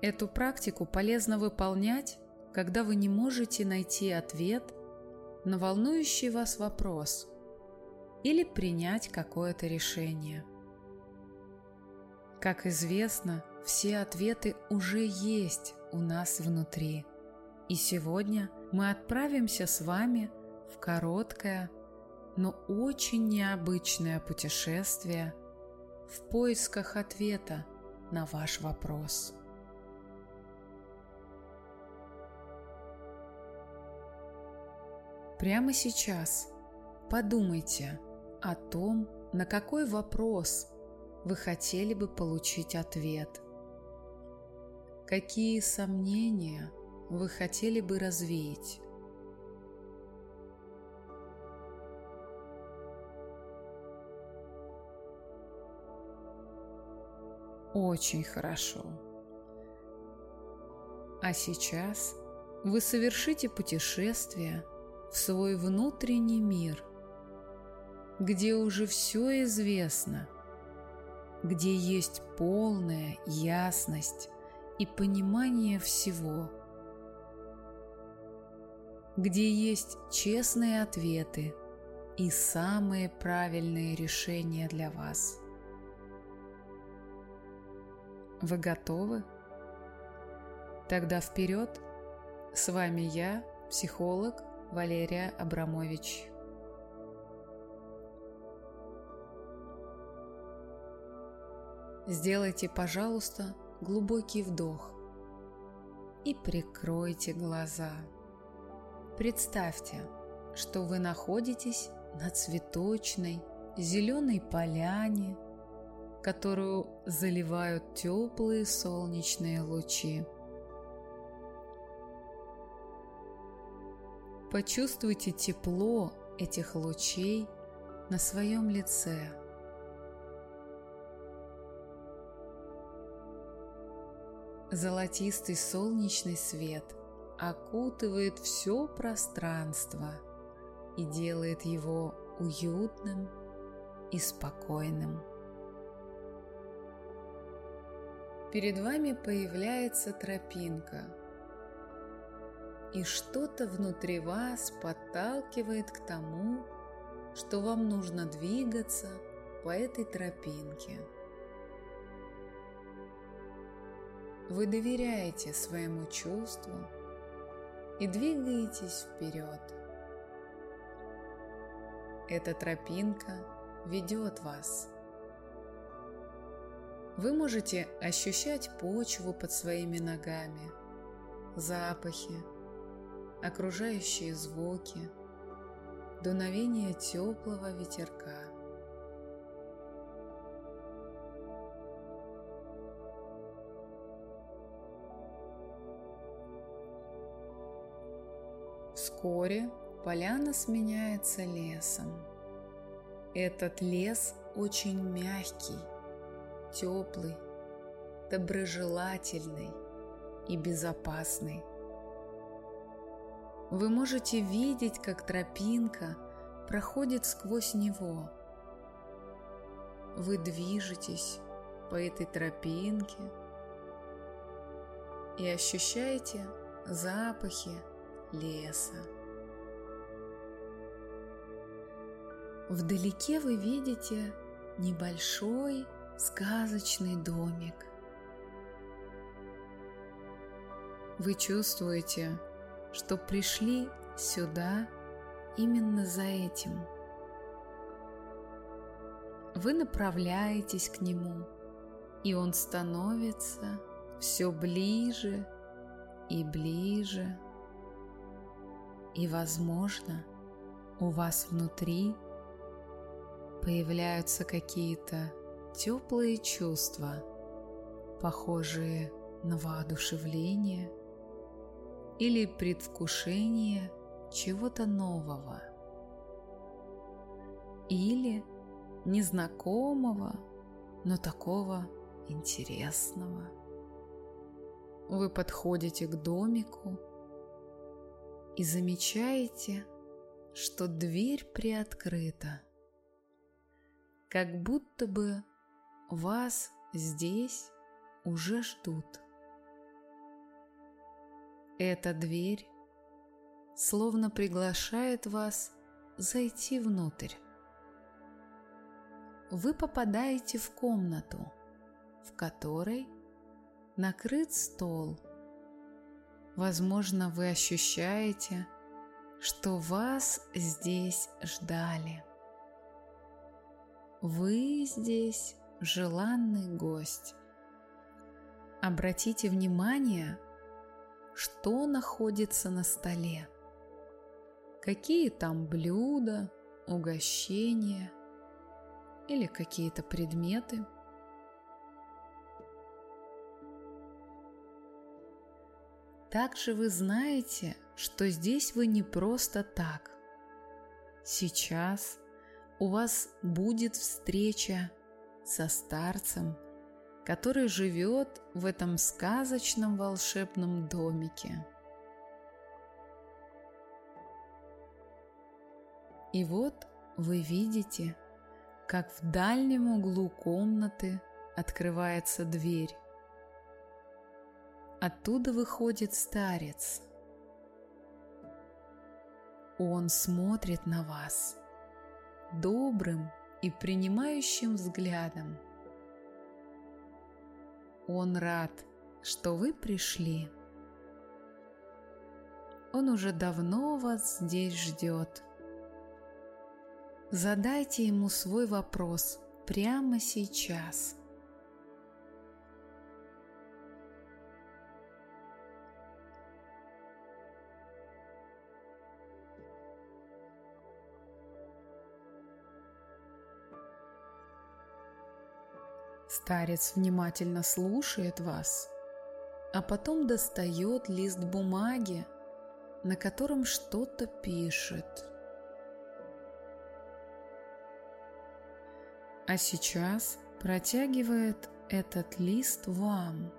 Эту практику полезно выполнять, когда вы не можете найти ответ на волнующий вас вопрос или принять какое-то решение. Как известно, все ответы уже есть у нас внутри. И сегодня мы отправимся с вами в короткое, но очень необычное путешествие в поисках ответа на ваш вопрос. Прямо сейчас подумайте о том, на какой вопрос вы хотели бы получить ответ. Какие сомнения вы хотели бы развеять? Очень хорошо. А сейчас вы совершите путешествие – в свой внутренний мир, где уже все известно, где есть полная ясность и понимание всего, где есть честные ответы и самые правильные решения для вас. Вы готовы? Тогда вперед! С вами я, психолог Валерия Абрамович. Сделайте, пожалуйста, глубокий вдох и прикройте глаза. Представьте, что вы находитесь на цветочной зеленой поляне, которую заливают теплые солнечные лучи. Почувствуйте тепло этих лучей на своем лице. Золотистый солнечный свет окутывает все пространство и делает его уютным и спокойным. Перед вами появляется тропинка – и что-то внутри вас подталкивает к тому, что вам нужно двигаться по этой тропинке. Вы доверяете своему чувству и двигаетесь вперед. Эта тропинка ведет вас. Вы можете ощущать почву под своими ногами, запахи, окружающие звуки, дуновение теплого ветерка. Вскоре поляна сменяется лесом. Этот лес очень мягкий, теплый, доброжелательный и безопасный. Вы можете видеть, как тропинка проходит сквозь него. Вы движетесь по этой тропинке и ощущаете запахи леса. Вдалеке вы видите небольшой сказочный домик. Вы чувствуете, что пришли сюда именно за этим. Вы направляетесь к нему, и он становится все ближе и ближе. И, возможно, у вас внутри появляются какие-то теплые чувства, похожие на воодушевление – или предвкушение чего-то нового, или незнакомого, но такого интересного. Вы подходите к домику и замечаете, что дверь приоткрыта, как будто бы вас здесь уже ждут. Эта дверь словно приглашает вас зайти внутрь. Вы попадаете в комнату, в которой накрыт стол. Возможно, вы ощущаете, что вас здесь ждали. Вы здесь желанный гость. Обратите внимание, что находится на столе. Какие там блюда, угощения или какие-то предметы. Также вы знаете, что здесь вы не просто так. Сейчас у вас будет встреча со старцем, который живет в этом сказочном волшебном домике. И вот вы видите, как в дальнем углу комнаты открывается дверь. Оттуда выходит старец. Он смотрит на вас добрым и принимающим взглядом. Он рад, что вы пришли. Он уже давно вас здесь ждет. Задайте ему свой вопрос прямо сейчас. Старец внимательно слушает вас, а потом достает лист бумаги, на котором что-то пишет. А сейчас протягивает этот лист вам.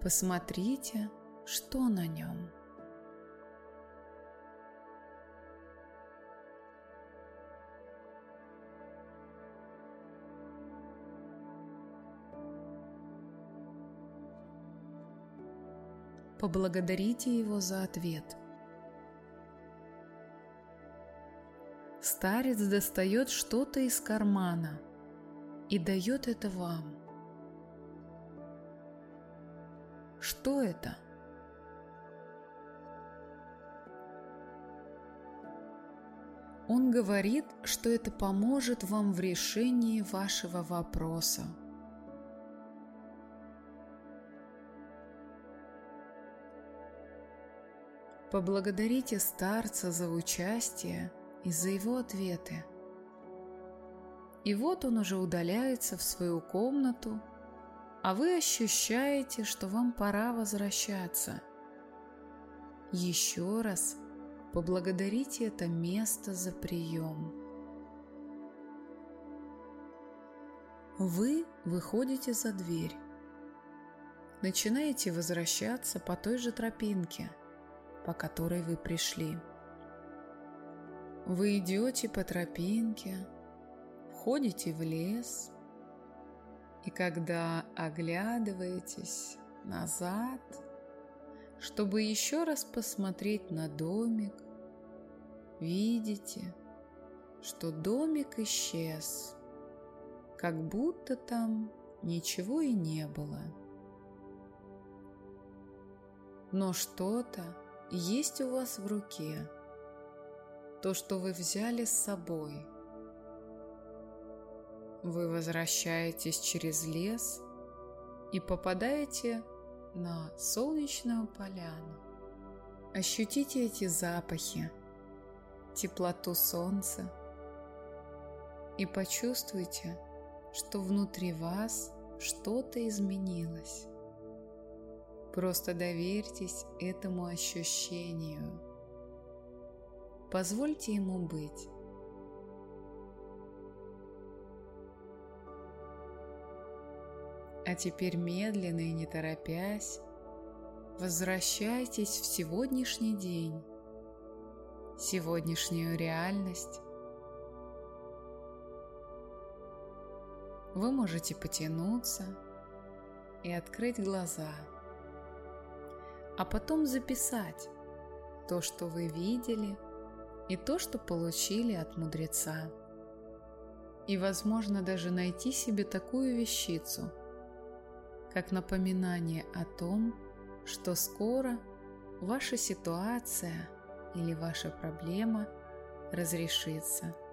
Посмотрите, что на нем. Поблагодарите его за ответ. Старец достает что-то из кармана и дает это вам. Что это? Он говорит, что это поможет вам в решении вашего вопроса. Поблагодарите старца за участие и за его ответы. И вот он уже удаляется в свою комнату, а вы ощущаете, что вам пора возвращаться. Еще раз поблагодарите это место за прием. Вы выходите за дверь. Начинаете возвращаться по той же тропинке – по которой вы пришли. Вы идете по тропинке, входите в лес, и когда оглядываетесь назад, чтобы еще раз посмотреть на домик, видите, что домик исчез, как будто там ничего и не было. Но что-то есть у вас в руке, то, что вы взяли с собой. Вы возвращаетесь через лес и попадаете на солнечную поляну. Ощутите эти запахи, теплоту солнца и почувствуйте, что внутри вас что-то изменилось. Просто доверьтесь этому ощущению. Позвольте ему быть. А теперь медленно и не торопясь, возвращайтесь в сегодняшний день, сегодняшнюю реальность. Вы можете потянуться и открыть глаза – а потом записать то, что вы видели, и то, что получили от мудреца. И, возможно, даже найти себе такую вещицу, как напоминание о том, что скоро ваша ситуация или ваша проблема разрешится –